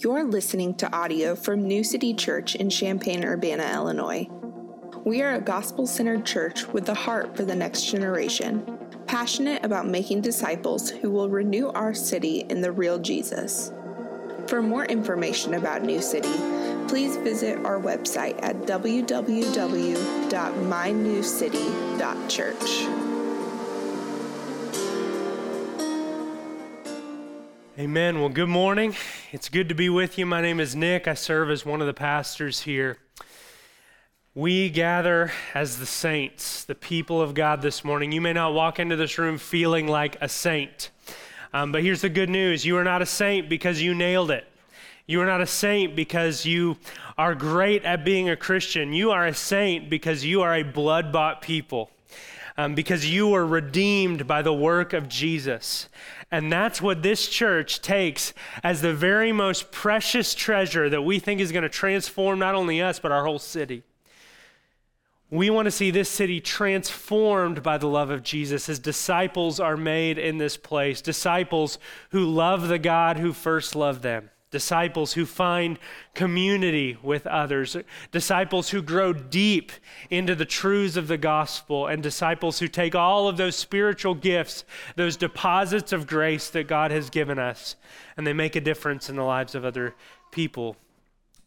You're listening to audio from New City Church in Champaign, Urbana, Illinois. We are a gospel centered church with a heart for the next generation, passionate about making disciples who will renew our city in the real Jesus. For more information about New City, please visit our website at www.mynewcity.church. Amen. Well, good morning. It's good to be with you. My name is Nick. I serve as one of the pastors here. We gather as the saints, the people of God this morning. You may not walk into this room feeling like a saint, um, but here's the good news you are not a saint because you nailed it. You are not a saint because you are great at being a Christian. You are a saint because you are a blood bought people. Um, because you were redeemed by the work of Jesus. And that's what this church takes as the very most precious treasure that we think is going to transform not only us, but our whole city. We want to see this city transformed by the love of Jesus as disciples are made in this place, disciples who love the God who first loved them disciples who find community with others, disciples who grow deep into the truths of the gospel, and disciples who take all of those spiritual gifts, those deposits of grace that God has given us, and they make a difference in the lives of other people.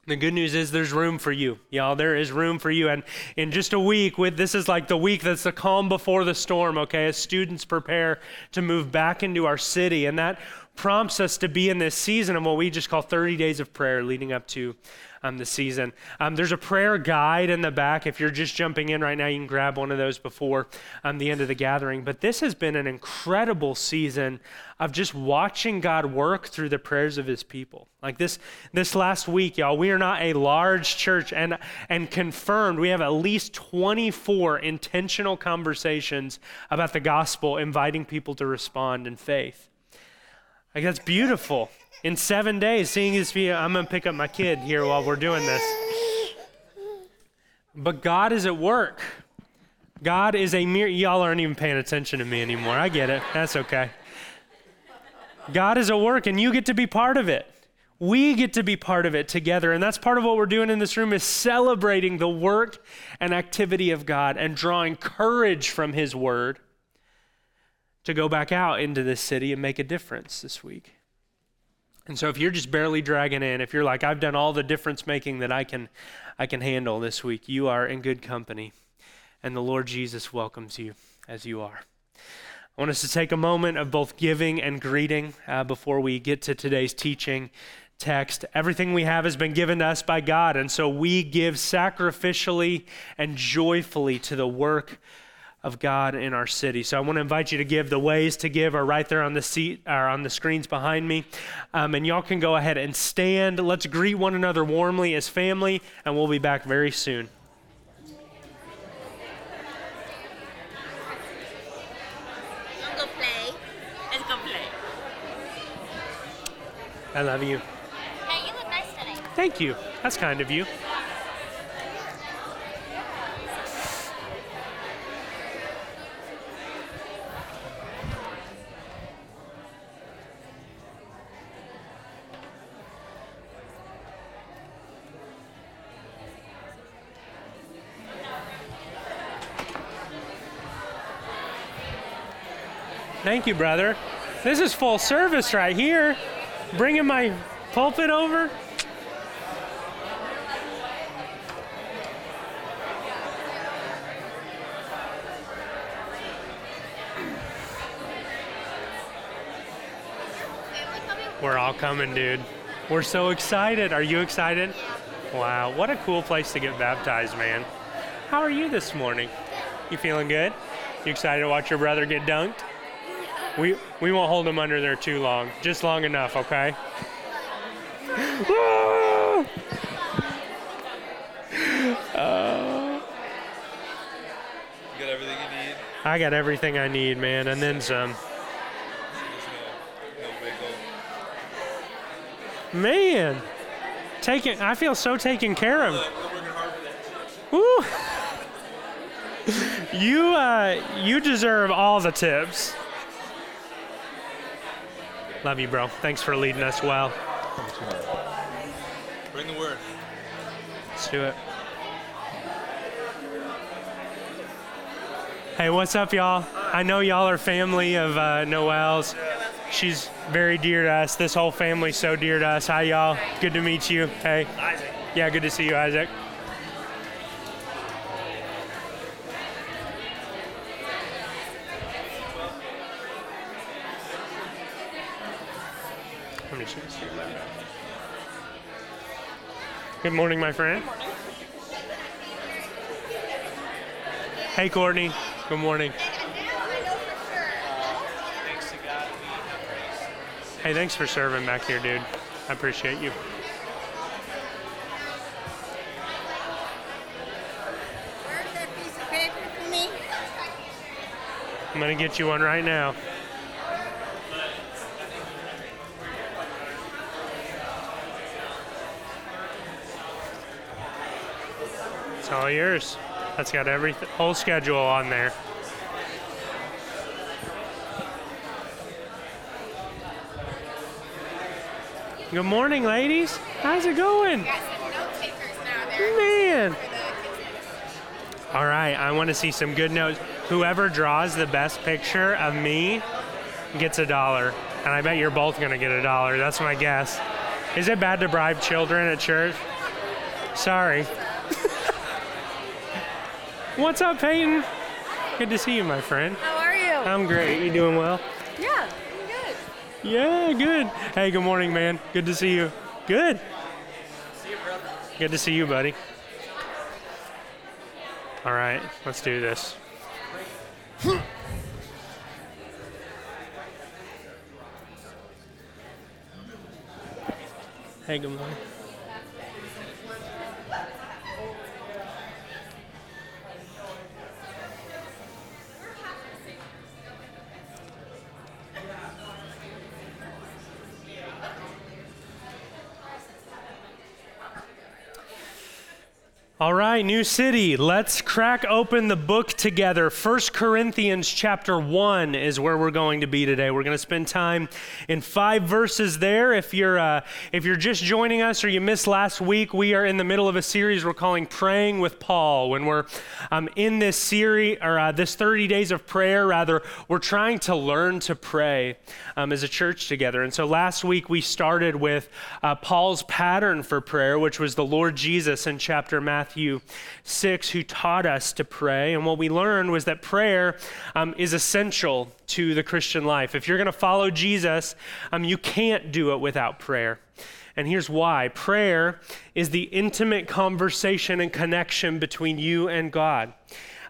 The good news is there's room for you. Y'all, there is room for you. And in just a week, with this is like the week that's the calm before the storm, okay, as students prepare to move back into our city. And that prompts us to be in this season of what we just call 30 days of prayer leading up to um, the season. Um, there's a prayer guide in the back. If you're just jumping in right now, you can grab one of those before um, the end of the gathering. But this has been an incredible season of just watching God work through the prayers of his people. Like this this last week, y'all, we are not a large church and and confirmed we have at least 24 intentional conversations about the gospel inviting people to respond in faith. Like that's beautiful. In seven days, seeing this video, I'm gonna pick up my kid here while we're doing this. But God is at work. God is a mere y'all aren't even paying attention to me anymore. I get it. That's okay. God is at work and you get to be part of it. We get to be part of it together. And that's part of what we're doing in this room is celebrating the work and activity of God and drawing courage from his word to go back out into this city and make a difference this week. And so if you're just barely dragging in, if you're like I've done all the difference making that I can I can handle this week, you are in good company. And the Lord Jesus welcomes you as you are. I want us to take a moment of both giving and greeting uh, before we get to today's teaching text. Everything we have has been given to us by God, and so we give sacrificially and joyfully to the work of God in our city. So I want to invite you to give. The ways to give are right there on the seat or on the screens behind me. Um, and y'all can go ahead and stand. Let's greet one another warmly as family, and we'll be back very soon. Let's go play. Let's go play. I love you. Hey, you look nice today. Thank you. That's kind of you. Thank you, brother. This is full service right here. Bringing my pulpit over. We're all coming, dude. We're so excited. Are you excited? Wow, what a cool place to get baptized, man. How are you this morning? You feeling good? You excited to watch your brother get dunked? We we won't hold him under there too long. Just long enough, okay? Uh, You got everything you need. I got everything I need, man, and then some. No, no big old. Man, taken. I feel so taken care of. Look, we're working hard for that. Woo! you uh, you deserve all the tips. Love you, bro. Thanks for leading us well. Bring the word. Let's do it. Hey, what's up, y'all? I know y'all are family of uh, Noel's. She's very dear to us. This whole family's so dear to us. Hi, y'all. Good to meet you. Hey. Isaac. Yeah, good to see you, Isaac. Let me just see my note. Good morning, my friend. Hey, Courtney. Good morning. Hey, thanks for serving back here, dude. I appreciate you. Where's that piece of paper for me? I'm gonna get you one right now. All yours. That's got every whole schedule on there. Good morning, ladies. How's it going? Got some note takers now there. Man. All right, I want to see some good notes. Whoever draws the best picture of me gets a dollar. And I bet you're both going to get a dollar. That's my guess. Is it bad to bribe children at church? Sorry. What's up, Peyton? Good to see you, my friend. How are you? I'm great. You doing well? yeah, I'm good. Yeah, good. Hey, good morning, man. Good to see you. Good. See you, brother. Good to see you, buddy. All right, let's do this. Hey, good morning. All right, new city. Let's crack open the book together. First Corinthians chapter 1 is where we're going to be today. We're going to spend time in 5 verses there. If you're uh, if you're just joining us or you missed last week, we are in the middle of a series we're calling Praying with Paul. When we're um, in this series or uh, this 30 days of prayer, rather, we're trying to learn to pray um, as a church together. And so last week we started with uh, Paul's pattern for prayer, which was the Lord Jesus in chapter Matthew 6, who taught us to pray. And what we learned was that prayer um, is essential to the Christian life. If you're going to follow Jesus, um, you can't do it without prayer. And here's why prayer is the intimate conversation and connection between you and God.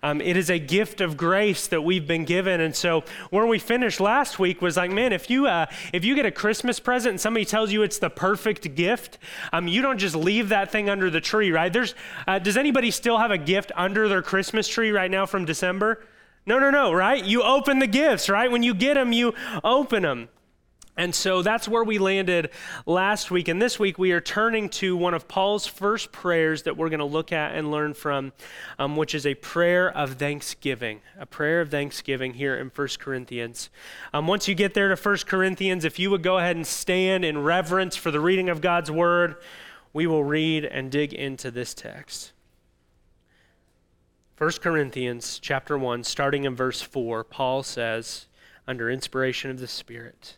Um, it is a gift of grace that we've been given. And so where we finished last week was like, man, if you uh, if you get a Christmas present and somebody tells you it's the perfect gift, um, you don't just leave that thing under the tree, right? There's uh, does anybody still have a gift under their Christmas tree right now from December? No, no, no, right? You open the gifts, right? When you get them, you open them. And so that's where we landed last week. And this week we are turning to one of Paul's first prayers that we're going to look at and learn from, um, which is a prayer of thanksgiving. A prayer of thanksgiving here in 1 Corinthians. Um, once you get there to 1 Corinthians, if you would go ahead and stand in reverence for the reading of God's word, we will read and dig into this text. 1 Corinthians chapter 1, starting in verse 4, Paul says, under inspiration of the Spirit,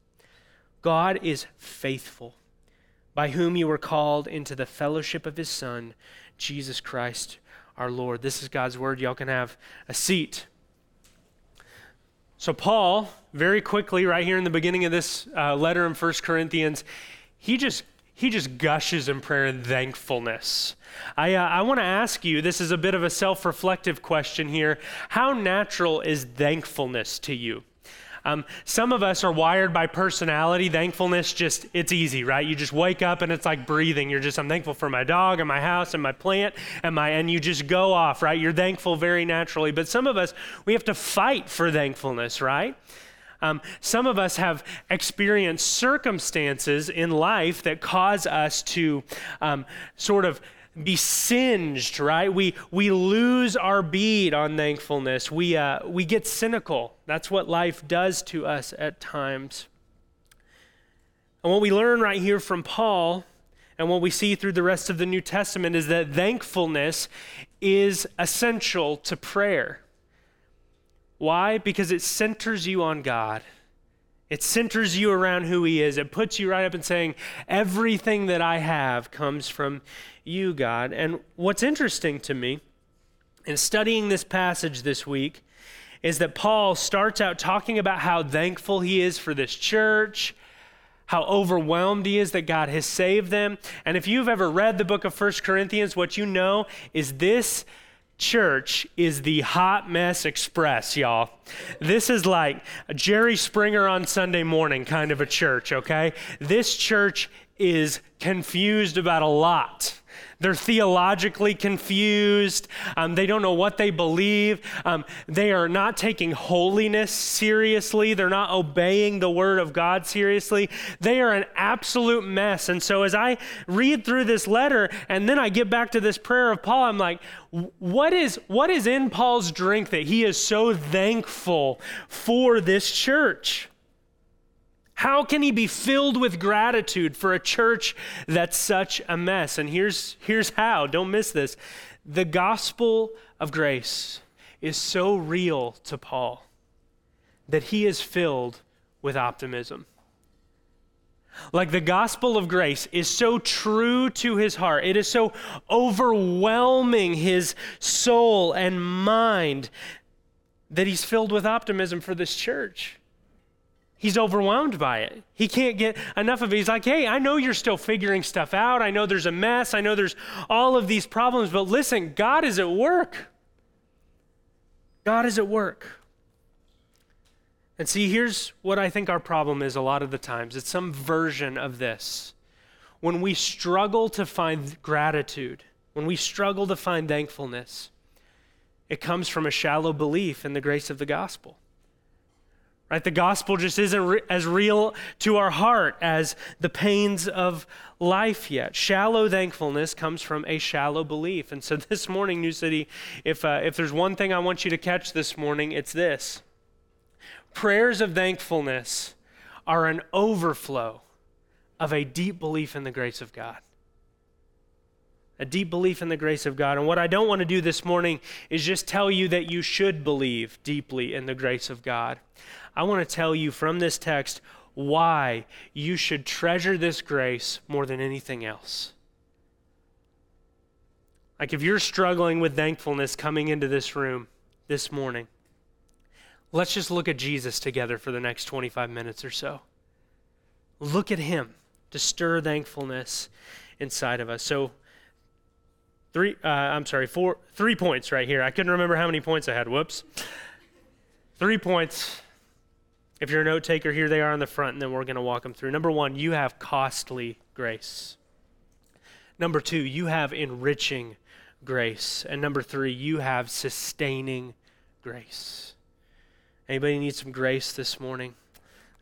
God is faithful, by whom you were called into the fellowship of his Son, Jesus Christ our Lord. This is God's word. Y'all can have a seat. So, Paul, very quickly, right here in the beginning of this uh, letter in 1 Corinthians, he just he just gushes in prayer and thankfulness. I, uh, I want to ask you this is a bit of a self reflective question here. How natural is thankfulness to you? Um, some of us are wired by personality. Thankfulness just, it's easy, right? You just wake up and it's like breathing. You're just, I'm thankful for my dog and my house and my plant and my, and you just go off, right? You're thankful very naturally. But some of us, we have to fight for thankfulness, right? Um, some of us have experienced circumstances in life that cause us to um, sort of be singed, right? We, we lose our bead on thankfulness. We, uh, we get cynical. That's what life does to us at times. And what we learn right here from Paul and what we see through the rest of the New Testament is that thankfulness is essential to prayer. Why? Because it centers you on God. It centers you around who He is. It puts you right up and saying, Everything that I have comes from you, God. And what's interesting to me in studying this passage this week is that Paul starts out talking about how thankful he is for this church, how overwhelmed he is that God has saved them. And if you've ever read the book of First Corinthians, what you know is this church is the hot mess express, y'all. This is like Jerry Springer on Sunday morning kind of a church, okay? This church is confused about a lot. They're theologically confused. Um, they don't know what they believe. Um, they are not taking holiness seriously. They're not obeying the word of God seriously. They are an absolute mess. And so, as I read through this letter and then I get back to this prayer of Paul, I'm like, what is, what is in Paul's drink that he is so thankful for this church? How can he be filled with gratitude for a church that's such a mess? And here's, here's how. Don't miss this. The gospel of grace is so real to Paul that he is filled with optimism. Like the gospel of grace is so true to his heart, it is so overwhelming his soul and mind that he's filled with optimism for this church he's overwhelmed by it. He can't get enough of it. He's like, hey, I know you're still figuring stuff out. I know there's a mess. I know there's all of these problems, but listen, God is at work. God is at work. And see, here's what I think our problem is a lot of the times it's some version of this. When we struggle to find gratitude, when we struggle to find thankfulness, it comes from a shallow belief in the grace of the gospel. Right? The gospel just isn't re- as real to our heart as the pains of life yet. Shallow thankfulness comes from a shallow belief. And so this morning, New City, if, uh, if there's one thing I want you to catch this morning, it's this prayers of thankfulness are an overflow of a deep belief in the grace of God a deep belief in the grace of God. And what I don't want to do this morning is just tell you that you should believe deeply in the grace of God. I want to tell you from this text why you should treasure this grace more than anything else. Like if you're struggling with thankfulness coming into this room this morning, let's just look at Jesus together for the next 25 minutes or so. Look at him to stir thankfulness inside of us. So, three, uh, I'm sorry, four, three points right here. I couldn't remember how many points I had. Whoops. Three points if you're a note taker, here they are on the front, and then we're going to walk them through. Number one, you have costly grace. Number two, you have enriching grace. And number three, you have sustaining grace. Anybody need some grace this morning?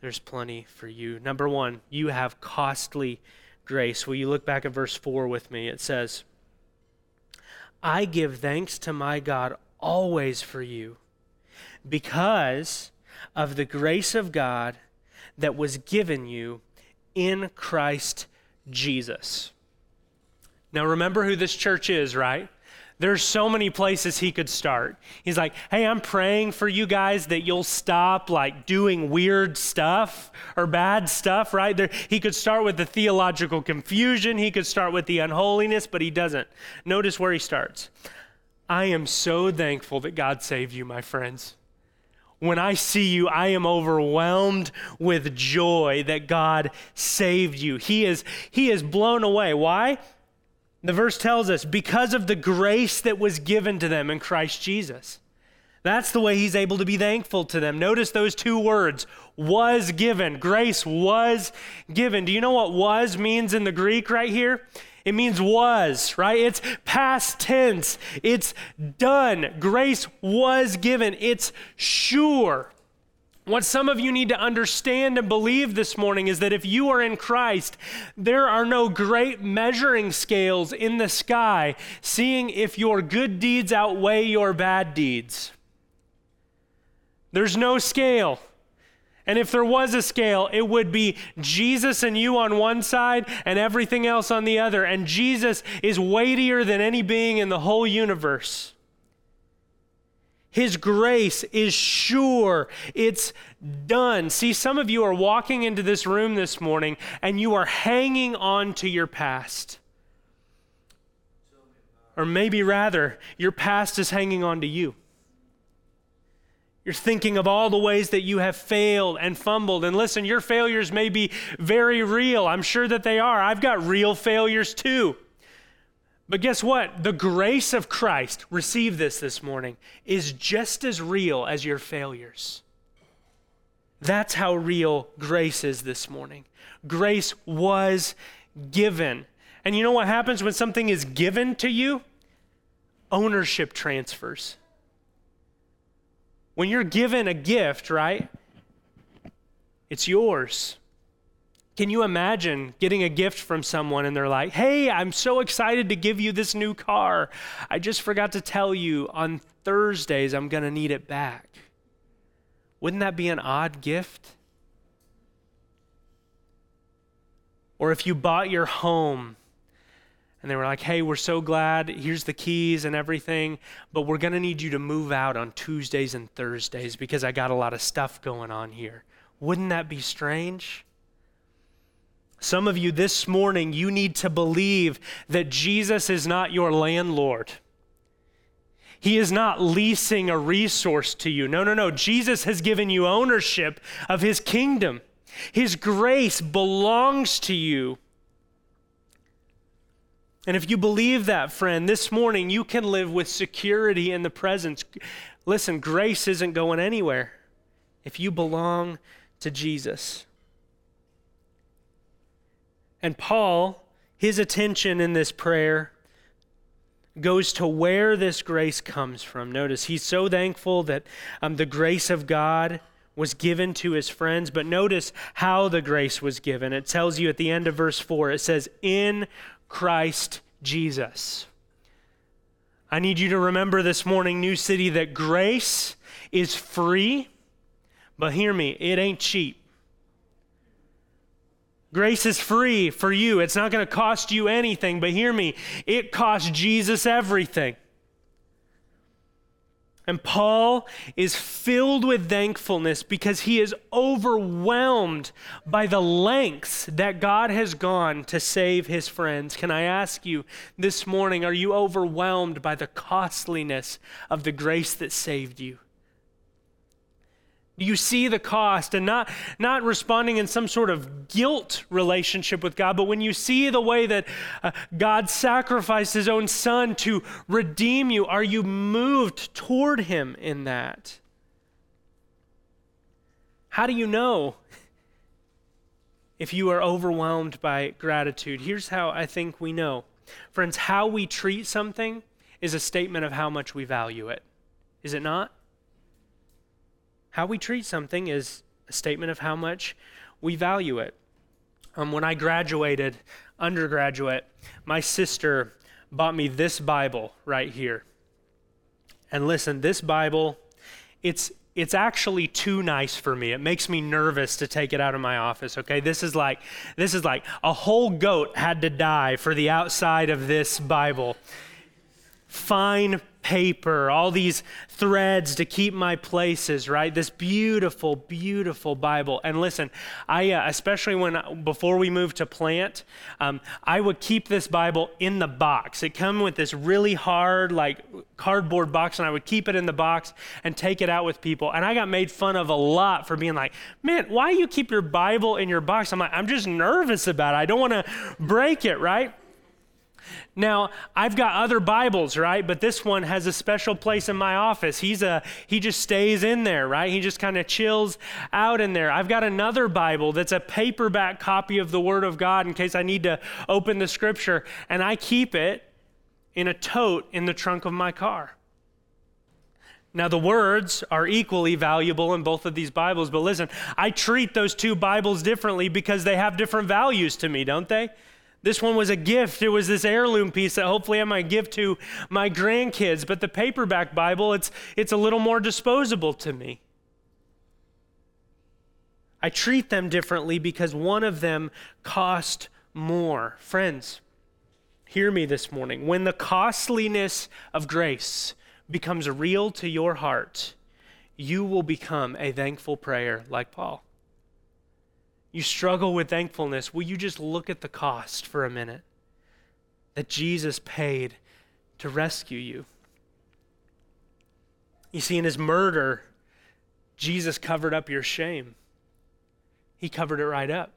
There's plenty for you. Number one, you have costly grace. Will you look back at verse 4 with me? It says, I give thanks to my God always for you because of the grace of God that was given you in Christ Jesus. Now, remember who this church is, right? There's so many places he could start. He's like, hey, I'm praying for you guys that you'll stop like doing weird stuff or bad stuff, right? There, he could start with the theological confusion, he could start with the unholiness, but he doesn't. Notice where he starts. I am so thankful that God saved you, my friends when I see you, I am overwhelmed with joy that God saved you. He is, he is blown away. Why? The verse tells us because of the grace that was given to them in Christ Jesus. That's the way he's able to be thankful to them. Notice those two words was given. Grace was given. Do you know what was means in the Greek right here? It means was, right? It's past tense. It's done. Grace was given. It's sure. What some of you need to understand and believe this morning is that if you are in Christ, there are no great measuring scales in the sky seeing if your good deeds outweigh your bad deeds. There's no scale. And if there was a scale, it would be Jesus and you on one side and everything else on the other. And Jesus is weightier than any being in the whole universe. His grace is sure. It's done. See, some of you are walking into this room this morning and you are hanging on to your past. Or maybe rather, your past is hanging on to you. You're thinking of all the ways that you have failed and fumbled. And listen, your failures may be very real. I'm sure that they are. I've got real failures too. But guess what? The grace of Christ, receive this this morning, is just as real as your failures. That's how real grace is this morning. Grace was given. And you know what happens when something is given to you? Ownership transfers. When you're given a gift, right? It's yours. Can you imagine getting a gift from someone and they're like, hey, I'm so excited to give you this new car. I just forgot to tell you on Thursdays I'm going to need it back. Wouldn't that be an odd gift? Or if you bought your home and they were like, hey, we're so glad. Here's the keys and everything, but we're going to need you to move out on Tuesdays and Thursdays because I got a lot of stuff going on here. Wouldn't that be strange? Some of you this morning, you need to believe that Jesus is not your landlord. He is not leasing a resource to you. No, no, no. Jesus has given you ownership of his kingdom. His grace belongs to you. And if you believe that, friend, this morning you can live with security in the presence. Listen, grace isn't going anywhere if you belong to Jesus. And Paul, his attention in this prayer goes to where this grace comes from. Notice he's so thankful that um, the grace of God was given to his friends, but notice how the grace was given. It tells you at the end of verse 4, it says, In Christ Jesus. I need you to remember this morning, New City, that grace is free, but hear me, it ain't cheap. Grace is free for you. It's not going to cost you anything, but hear me, it cost Jesus everything. And Paul is filled with thankfulness because he is overwhelmed by the lengths that God has gone to save his friends. Can I ask you this morning, are you overwhelmed by the costliness of the grace that saved you? You see the cost and not, not responding in some sort of guilt relationship with God, but when you see the way that uh, God sacrificed his own son to redeem you, are you moved toward him in that? How do you know if you are overwhelmed by gratitude? Here's how I think we know. Friends, how we treat something is a statement of how much we value it. Is it not? How we treat something is a statement of how much we value it. Um, when I graduated undergraduate, my sister bought me this Bible right here. And listen, this Bible, it's it's actually too nice for me. It makes me nervous to take it out of my office, okay? This is like this is like a whole goat had to die for the outside of this Bible. Fine paper, all these threads to keep my places, right? This beautiful, beautiful Bible. And listen, I uh, especially when before we moved to plant, um, I would keep this Bible in the box. It come with this really hard, like cardboard box, and I would keep it in the box and take it out with people. And I got made fun of a lot for being like, "Man, why do you keep your Bible in your box?" I'm like, "I'm just nervous about it. I don't want to break it, right?" Now, I've got other Bibles, right? But this one has a special place in my office. He's a he just stays in there, right? He just kind of chills out in there. I've got another Bible that's a paperback copy of the Word of God in case I need to open the scripture, and I keep it in a tote in the trunk of my car. Now, the words are equally valuable in both of these Bibles, but listen, I treat those two Bibles differently because they have different values to me, don't they? This one was a gift. It was this heirloom piece that hopefully I might give to my grandkids. But the paperback Bible, it's, it's a little more disposable to me. I treat them differently because one of them cost more. Friends, hear me this morning. When the costliness of grace becomes real to your heart, you will become a thankful prayer like Paul you struggle with thankfulness, will you just look at the cost for a minute that Jesus paid to rescue you? You see, in his murder, Jesus covered up your shame. He covered it right up,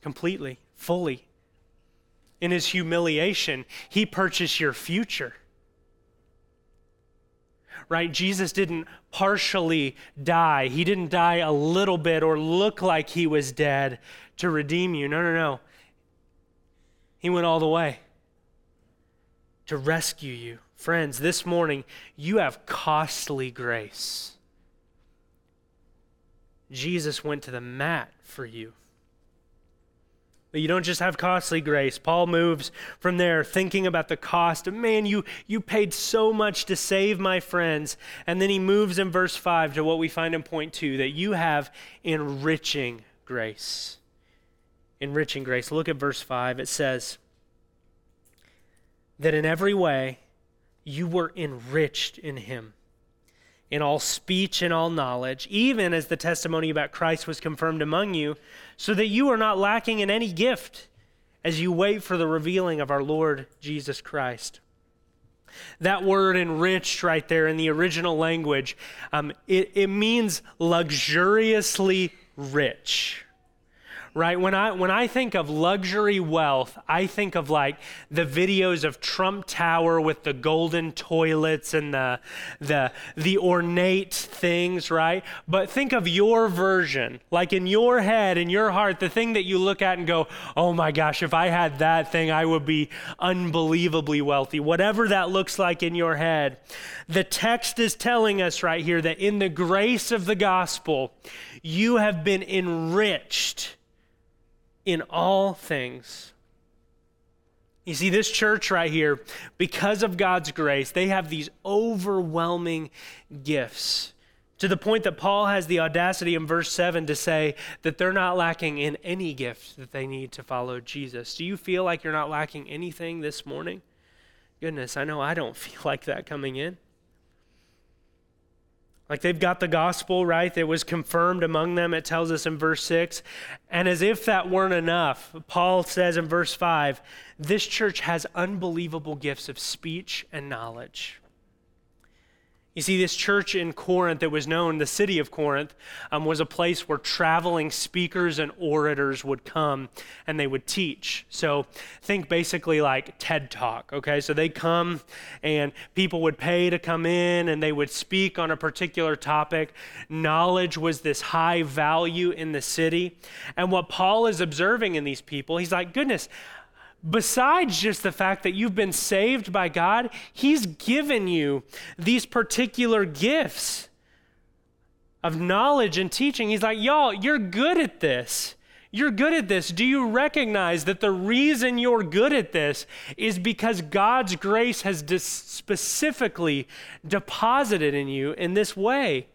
completely, fully. In his humiliation, he purchased your future right? Jesus didn't partially die. He didn't die a little bit or look like he was dead to redeem you. No, no, no. He went all the way to rescue you. Friends, this morning, you have costly grace. Jesus went to the mat for you. But you don't just have costly grace. Paul moves from there thinking about the cost of, man, you, you paid so much to save my friends. And then he moves in verse 5 to what we find in point 2 that you have enriching grace. Enriching grace. Look at verse 5. It says, that in every way you were enriched in him in all speech and all knowledge, even as the testimony about Christ was confirmed among you, so that you are not lacking in any gift as you wait for the revealing of our Lord Jesus Christ. That word enriched right there in the original language, um, it, it means luxuriously rich right? When I when I think of luxury wealth, I think of like the videos of Trump Tower with the golden toilets and the the the ornate things, right? But think of your version, like in your head, in your heart, the thing that you look at and go, "Oh my gosh, if I had that thing, I would be unbelievably wealthy." Whatever that looks like in your head. The text is telling us right here that in the grace of the gospel, you have been enriched in all things. You see, this church right here, because of God's grace, they have these overwhelming gifts to the point that Paul has the audacity in verse 7 to say that they're not lacking in any gift that they need to follow Jesus. Do you feel like you're not lacking anything this morning? Goodness, I know I don't feel like that coming in. Like they've got the gospel, right? That was confirmed among them, it tells us in verse 6. And as if that weren't enough, Paul says in verse 5 this church has unbelievable gifts of speech and knowledge. You see, this church in Corinth that was known, the city of Corinth, um, was a place where traveling speakers and orators would come and they would teach. So think basically like TED Talk, okay? So they come and people would pay to come in and they would speak on a particular topic. Knowledge was this high value in the city. And what Paul is observing in these people, he's like, goodness, besides just the fact that you've been saved by God, He's given you these particular gifts of knowledge and teaching. He's like, y'all, you're good at this. You're good at this. Do you recognize that the reason you're good at this is because God's grace has specifically deposited in you in this way?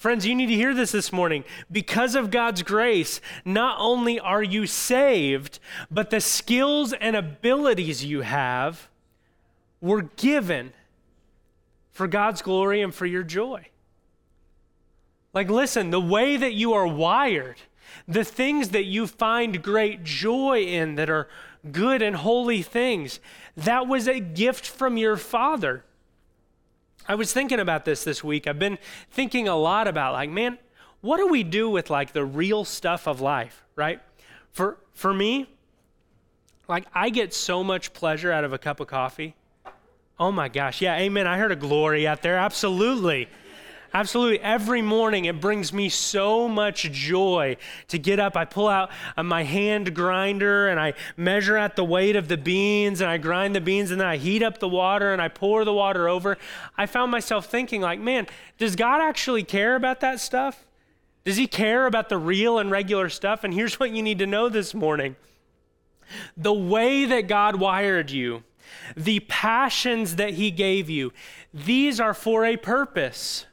Friends, you need to hear this this morning. Because of God's grace, not only are you saved, but the skills and abilities you have were given for God's glory and for your joy. Like, listen, the way that you are wired, the things that you find great joy in that are good and holy things, that was a gift from your Father. I was thinking about this this week. I've been thinking a lot about like, man, what do we do with like the real stuff of life, right? For for me, Like, I get so much pleasure out of a cup of coffee. Oh my gosh. Yeah, amen. I heard a glory out there. Absolutely. Absolutely. Every morning, it brings me so much joy to get up. I pull out uh, my hand grinder and I measure out the weight of the beans and I grind the beans and then I heat up the water and I pour the water over. I found myself thinking, like, man, does God actually care about that stuff? Does He care about the real and regular stuff? And here's what you need to know this morning the way that God wired you, the passions that He gave you, these are for a purpose.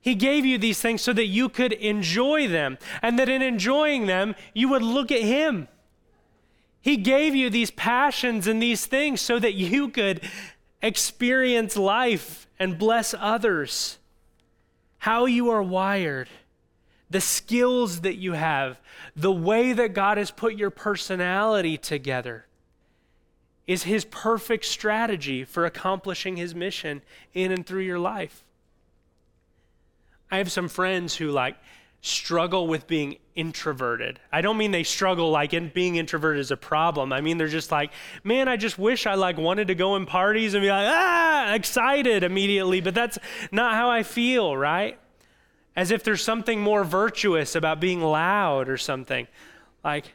He gave you these things so that you could enjoy them, and that in enjoying them, you would look at Him. He gave you these passions and these things so that you could experience life and bless others. How you are wired the skills that you have, the way that God has put your personality together is His perfect strategy for accomplishing His mission in and through your life. I have some friends who like struggle with being introverted. I don't mean they struggle like in being introverted is a problem. I mean they're just like, man, I just wish I like wanted to go in parties and be like, ah, excited immediately, but that's not how I feel, right? as if there's something more virtuous about being loud or something. Like,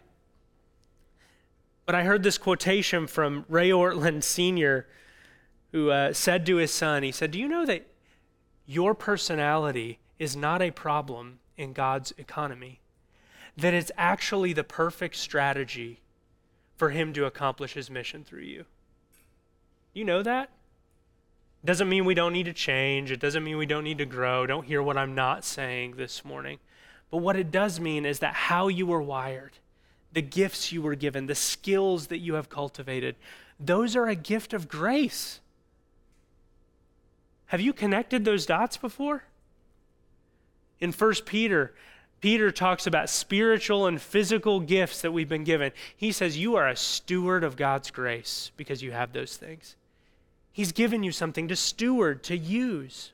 but I heard this quotation from Ray Ortlund Sr., who uh, said to his son, he said, Do you know that your personality is not a problem in God's economy? That it's actually the perfect strategy for him to accomplish his mission through you. You know that? Doesn't mean we don't need to change. It doesn't mean we don't need to grow. Don't hear what I'm not saying this morning. But what it does mean is that how you were wired, the gifts you were given, the skills that you have cultivated, those are a gift of grace. Have you connected those dots before? In 1 Peter, Peter talks about spiritual and physical gifts that we've been given. He says, You are a steward of God's grace because you have those things. He's given you something to steward, to use.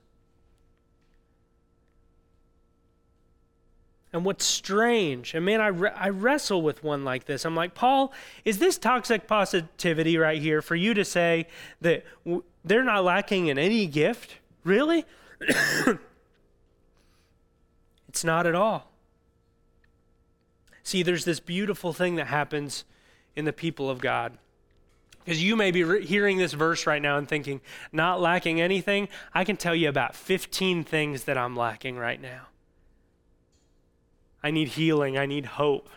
And what's strange, and man, I, re- I wrestle with one like this. I'm like, Paul, is this toxic positivity right here for you to say that w- they're not lacking in any gift? Really? it's not at all. See, there's this beautiful thing that happens in the people of God. Because you may be re- hearing this verse right now and thinking, not lacking anything. I can tell you about 15 things that I'm lacking right now. I need healing. I need hope.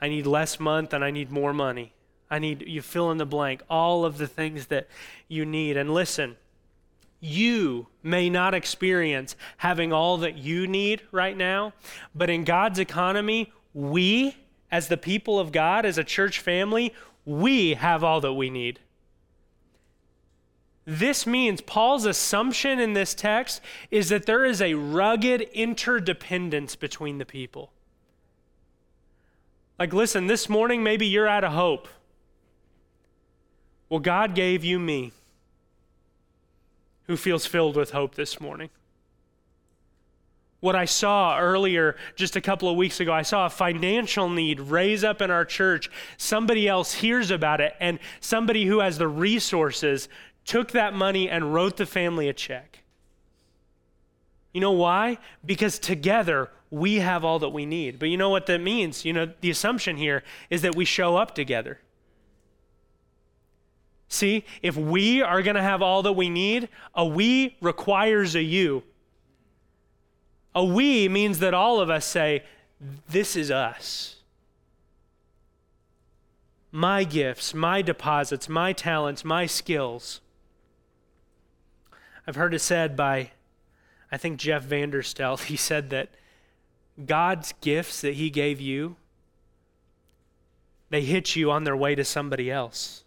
I need less month and I need more money. I need you fill in the blank, all of the things that you need. And listen, you may not experience having all that you need right now, but in God's economy, we as the people of God, as a church family, we have all that we need. This means Paul's assumption in this text is that there is a rugged interdependence between the people. Like, listen, this morning maybe you're out of hope. Well, God gave you me, who feels filled with hope this morning what I saw earlier, just a couple of weeks ago, I saw a financial need raise up in our church. Somebody else hears about it, and somebody who has the resources took that money and wrote the family a check. You know why? Because together we have all that we need. But you know what that means? You know, the assumption here is that we show up together. See, if we are going to have all that we need, a we requires a you. A we means that all of us say, This is us. My gifts, my deposits, my talents, my skills. I've heard it said by, I think, Jeff Vanderstelt. He said that God's gifts that He gave you, they hit you on their way to somebody else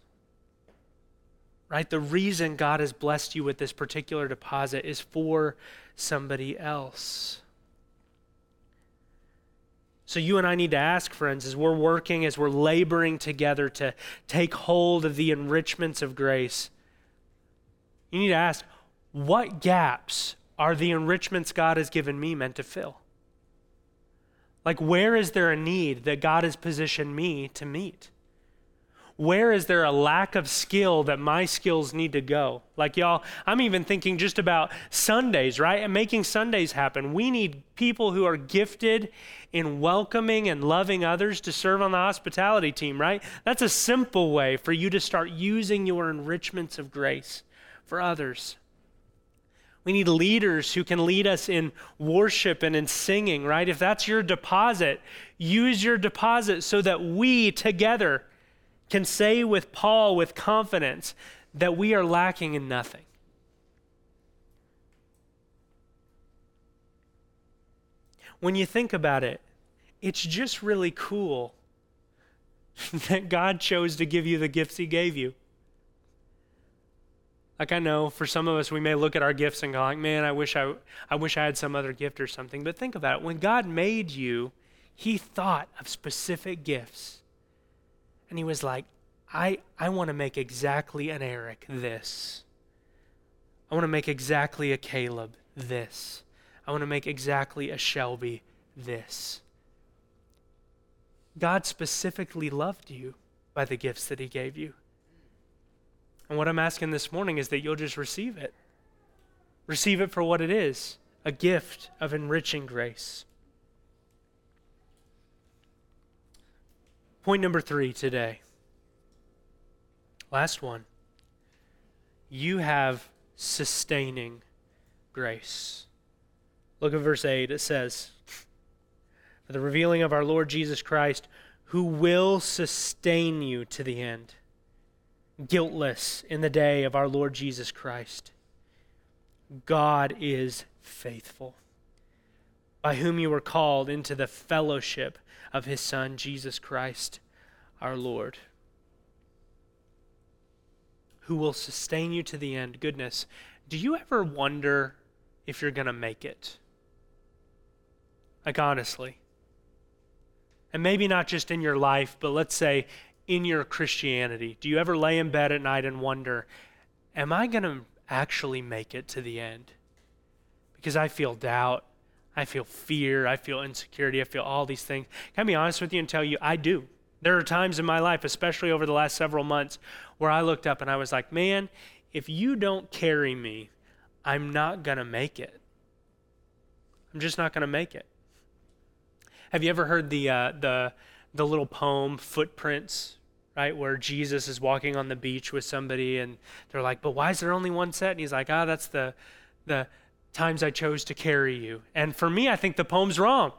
right? The reason God has blessed you with this particular deposit is for somebody else. So, you and I need to ask, friends, as we're working, as we're laboring together to take hold of the enrichments of grace, you need to ask, what gaps are the enrichments God has given me meant to fill? Like, where is there a need that God has positioned me to meet? Where is there a lack of skill that my skills need to go? Like, y'all, I'm even thinking just about Sundays, right? And making Sundays happen. We need people who are gifted in welcoming and loving others to serve on the hospitality team, right? That's a simple way for you to start using your enrichments of grace for others. We need leaders who can lead us in worship and in singing, right? If that's your deposit, use your deposit so that we together can say with Paul with confidence that we are lacking in nothing. When you think about it, it's just really cool that God chose to give you the gifts He gave you. Like I know for some of us, we may look at our gifts and go like, man, I wish I, I wish I had some other gift or something. But think about it. When God made you, he thought of specific gifts. And he was like, I, I want to make exactly an Eric this. I want to make exactly a Caleb this. I want to make exactly a Shelby this. God specifically loved you by the gifts that he gave you. And what I'm asking this morning is that you'll just receive it. Receive it for what it is a gift of enriching grace. Point number three today. Last one. You have sustaining grace. Look at verse 8. It says, For the revealing of our Lord Jesus Christ, who will sustain you to the end guiltless in the day of our Lord Jesus Christ. God is faithful, by whom you were called into the fellowship of his Son, Jesus Christ, our Lord, who will sustain you to the end. Goodness, do you ever wonder if you're going to make it? Like, honestly. And maybe not just in your life, but let's say in your Christianity? Do you ever lay in bed at night and wonder, am I going to actually make it to the end? Because I feel doubt, I feel fear, I feel insecurity, I feel all these things. Can I be honest with you and tell you, I do. There are times in my life, especially over the last several months, where I looked up and I was like, man, if you don't carry me, I'm not going to make it. I'm just not going to make it. Have you ever heard the, uh, the, the little poem, Footprints? right? Where Jesus is walking on the beach with somebody and they're like, but why is there only one set? And he's like, ah, that's the, the times I chose to carry you. And for me, I think the poem's wrong.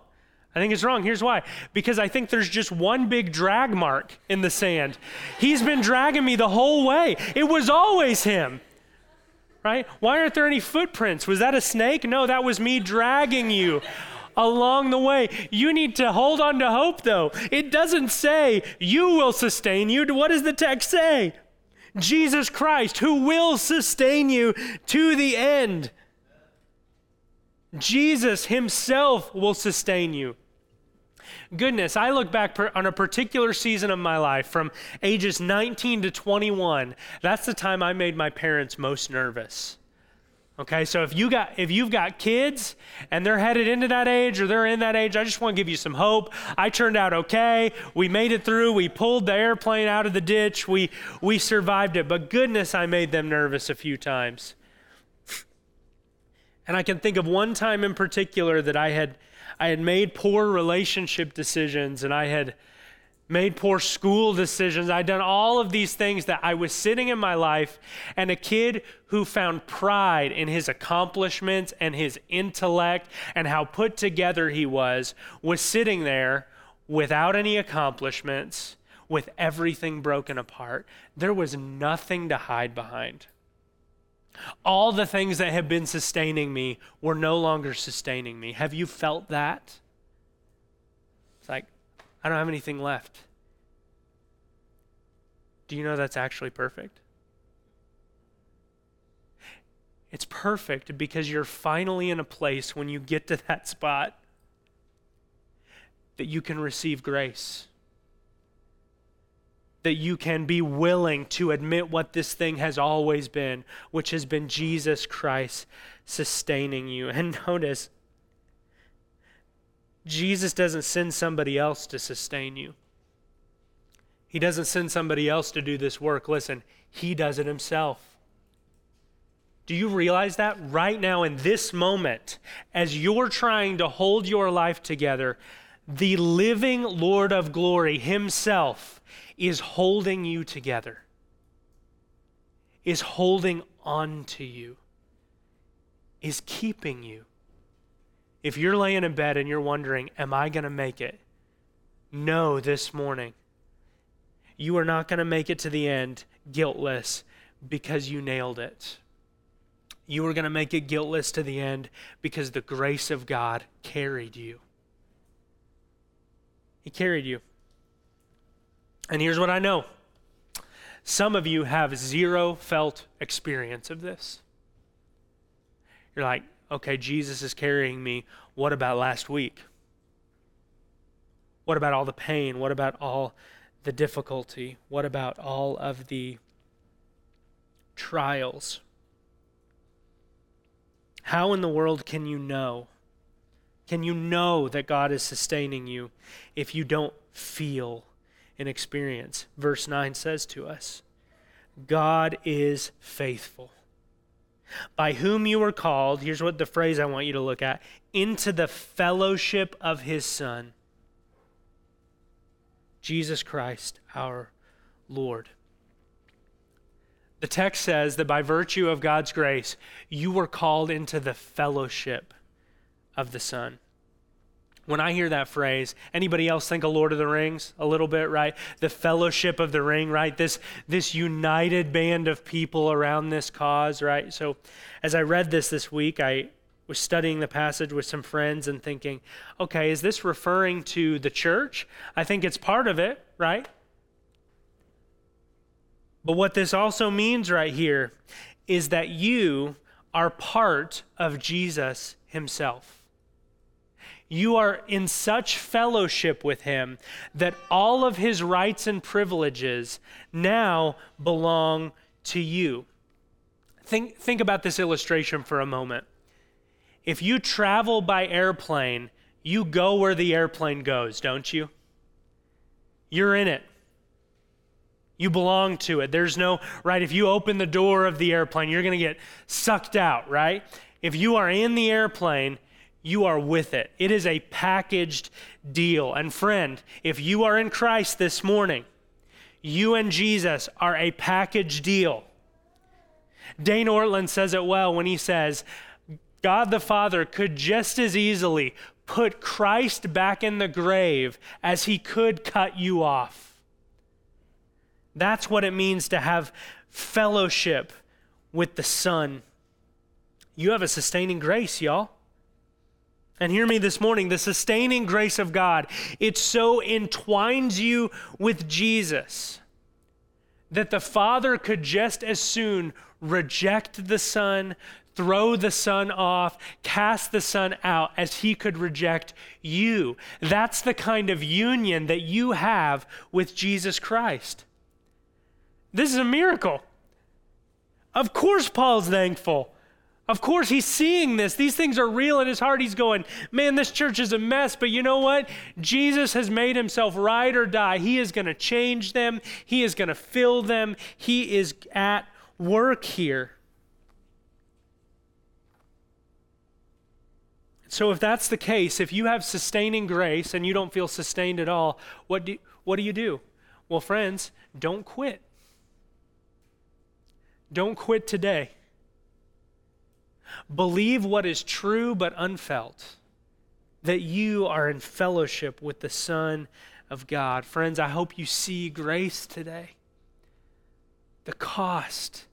I think it's wrong. Here's why. Because I think there's just one big drag mark in the sand. He's been dragging me the whole way. It was always him. Right? Why aren't there any footprints? Was that a snake? No, that was me dragging you along the way. You need to hold on to hope, though. It doesn't say you will sustain you. What does the text say? Jesus Christ, who will sustain you to the end. Jesus Himself will sustain you. Goodness, I look back per, on a particular season of my life from ages 19 to 21. That's the time I made my parents most nervous. Okay, so if you got if you've got kids and they're headed into that age or they're in that age, I just want to give you some hope. I turned out okay. We made it through. We pulled the airplane out of the ditch. We we survived it. But goodness, I made them nervous a few times. And I can think of one time in particular that I had I had made poor relationship decisions and I had made poor school decisions. I'd done all of these things that I was sitting in my life, and a kid who found pride in his accomplishments and his intellect and how put together he was was sitting there without any accomplishments, with everything broken apart. There was nothing to hide behind. All the things that had been sustaining me were no longer sustaining me. Have you felt that? It's like, I don't have anything left. Do you know that's actually perfect? It's perfect because you're finally in a place when you get to that spot that you can receive grace. That you can be willing to admit what this thing has always been, which has been Jesus Christ sustaining you. And notice, Jesus doesn't send somebody else to sustain you. He doesn't send somebody else to do this work. Listen, He does it Himself. Do you realize that right now in this moment, as you're trying to hold your life together, the living Lord of glory Himself is holding you together, is holding on to you, is keeping you. If you're laying in bed and you're wondering, Am I going to make it? No, this morning, you are not going to make it to the end guiltless because you nailed it. You are going to make it guiltless to the end because the grace of God carried you. He carried you. And here's what I know some of you have zero felt experience of this. You're like, okay, Jesus is carrying me. What about last week? What about all the pain? What about all the difficulty? What about all of the trials? How in the world can you know? Can you know that God is sustaining you if you don't feel and experience? Verse 9 says to us God is faithful by whom you were called, here's what the phrase I want you to look at into the fellowship of his Son, Jesus Christ, our Lord. The text says that by virtue of God's grace, you were called into the fellowship of the Son when I hear that phrase, anybody else think of Lord of the Rings a little bit, right? The fellowship of the ring, right? This this united band of people around this cause, right? So as I read this this week, I was studying the passage with some friends and thinking, okay, is this referring to the church? I think it's part of it, right? But what this also means right here is that you are part of Jesus himself you are in such fellowship with him that all of his rights and privileges now belong to you. Think, think about this illustration for a moment. If you travel by airplane, you go where the airplane goes, don't you? You're in it. You belong to it. There's no, right? If you open the door of the airplane, you're going to get sucked out, right? If you are in the airplane, you are with it. It is a packaged deal. And friend, if you are in Christ this morning, you and Jesus are a package deal. Dane Ortlund says it well when he says, God the Father could just as easily put Christ back in the grave as he could cut you off. That's what it means to have fellowship with the Son. You have a sustaining grace, y'all. And hear me this morning the sustaining grace of God, it so entwines you with Jesus that the Father could just as soon reject the Son, throw the Son off, cast the Son out as he could reject you. That's the kind of union that you have with Jesus Christ. This is a miracle. Of course, Paul's thankful. Of course, he's seeing this. These things are real in his heart. He's going, Man, this church is a mess, but you know what? Jesus has made himself ride or die. He is going to change them, he is going to fill them. He is at work here. So, if that's the case, if you have sustaining grace and you don't feel sustained at all, what do, what do you do? Well, friends, don't quit. Don't quit today. Believe what is true but unfelt, that you are in fellowship with the Son of God. Friends, I hope you see grace today. The cost,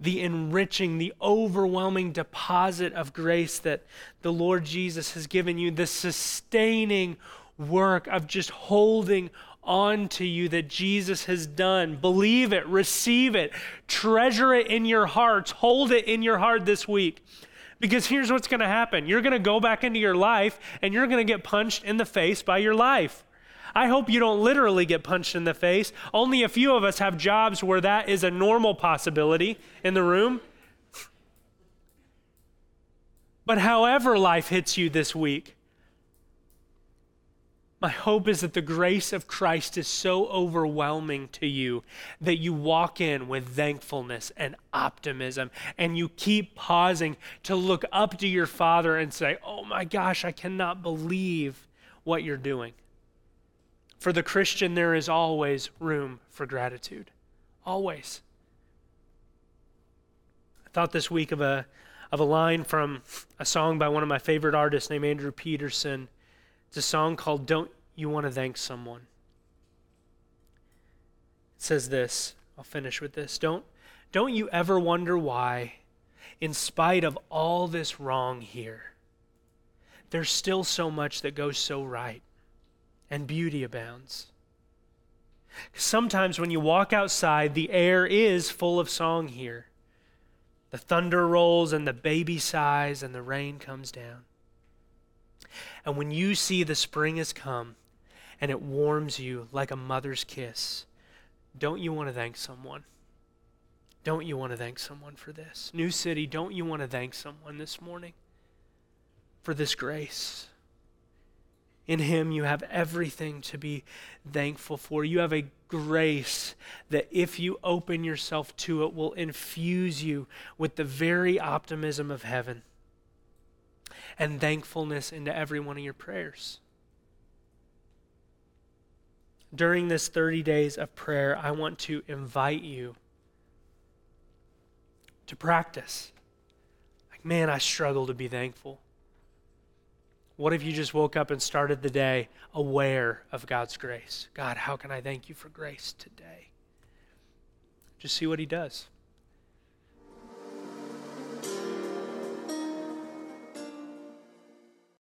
the enriching, the overwhelming deposit of grace that the Lord Jesus has given you, the sustaining work of just holding on to you that Jesus has done. Believe it, receive it, treasure it in your hearts, hold it in your heart this week. Because here's what's going to happen you're going to go back into your life and you're going to get punched in the face by your life. I hope you don't literally get punched in the face. Only a few of us have jobs where that is a normal possibility in the room. But however life hits you this week, My hope is that the grace of Christ is so overwhelming to you that you walk in with thankfulness and optimism and you keep pausing to look up to your Father and say, Oh my gosh, I cannot believe what you're doing. For the Christian, there is always room for gratitude. Always. I thought this week of a, of a line from a song by one of my favorite artists named Andrew Peterson. It's a song called Don't You Want to Thank Someone? It says this. I'll finish with this. Don't, don't you ever wonder why, in spite of all this wrong here, there's still so much that goes so right and beauty abounds? Sometimes when you walk outside, the air is full of song here. The thunder rolls and the baby sighs and the rain comes down. And when you see the spring has come and it warms you like a mother's kiss, don't you want to thank someone? Don't you want to thank someone for this? New City, don't you want to thank someone this morning for this grace? In Him, you have everything to be thankful for. You have a grace that, if you open yourself to it, will infuse you with the very optimism of heaven and thankfulness into every one of your prayers. During this 30 days of prayer, I want to invite you to practice. Like, man, I struggle to be thankful. What if you just woke up and started the day aware of God's grace? God, how can I thank you for grace today? Just see what He does.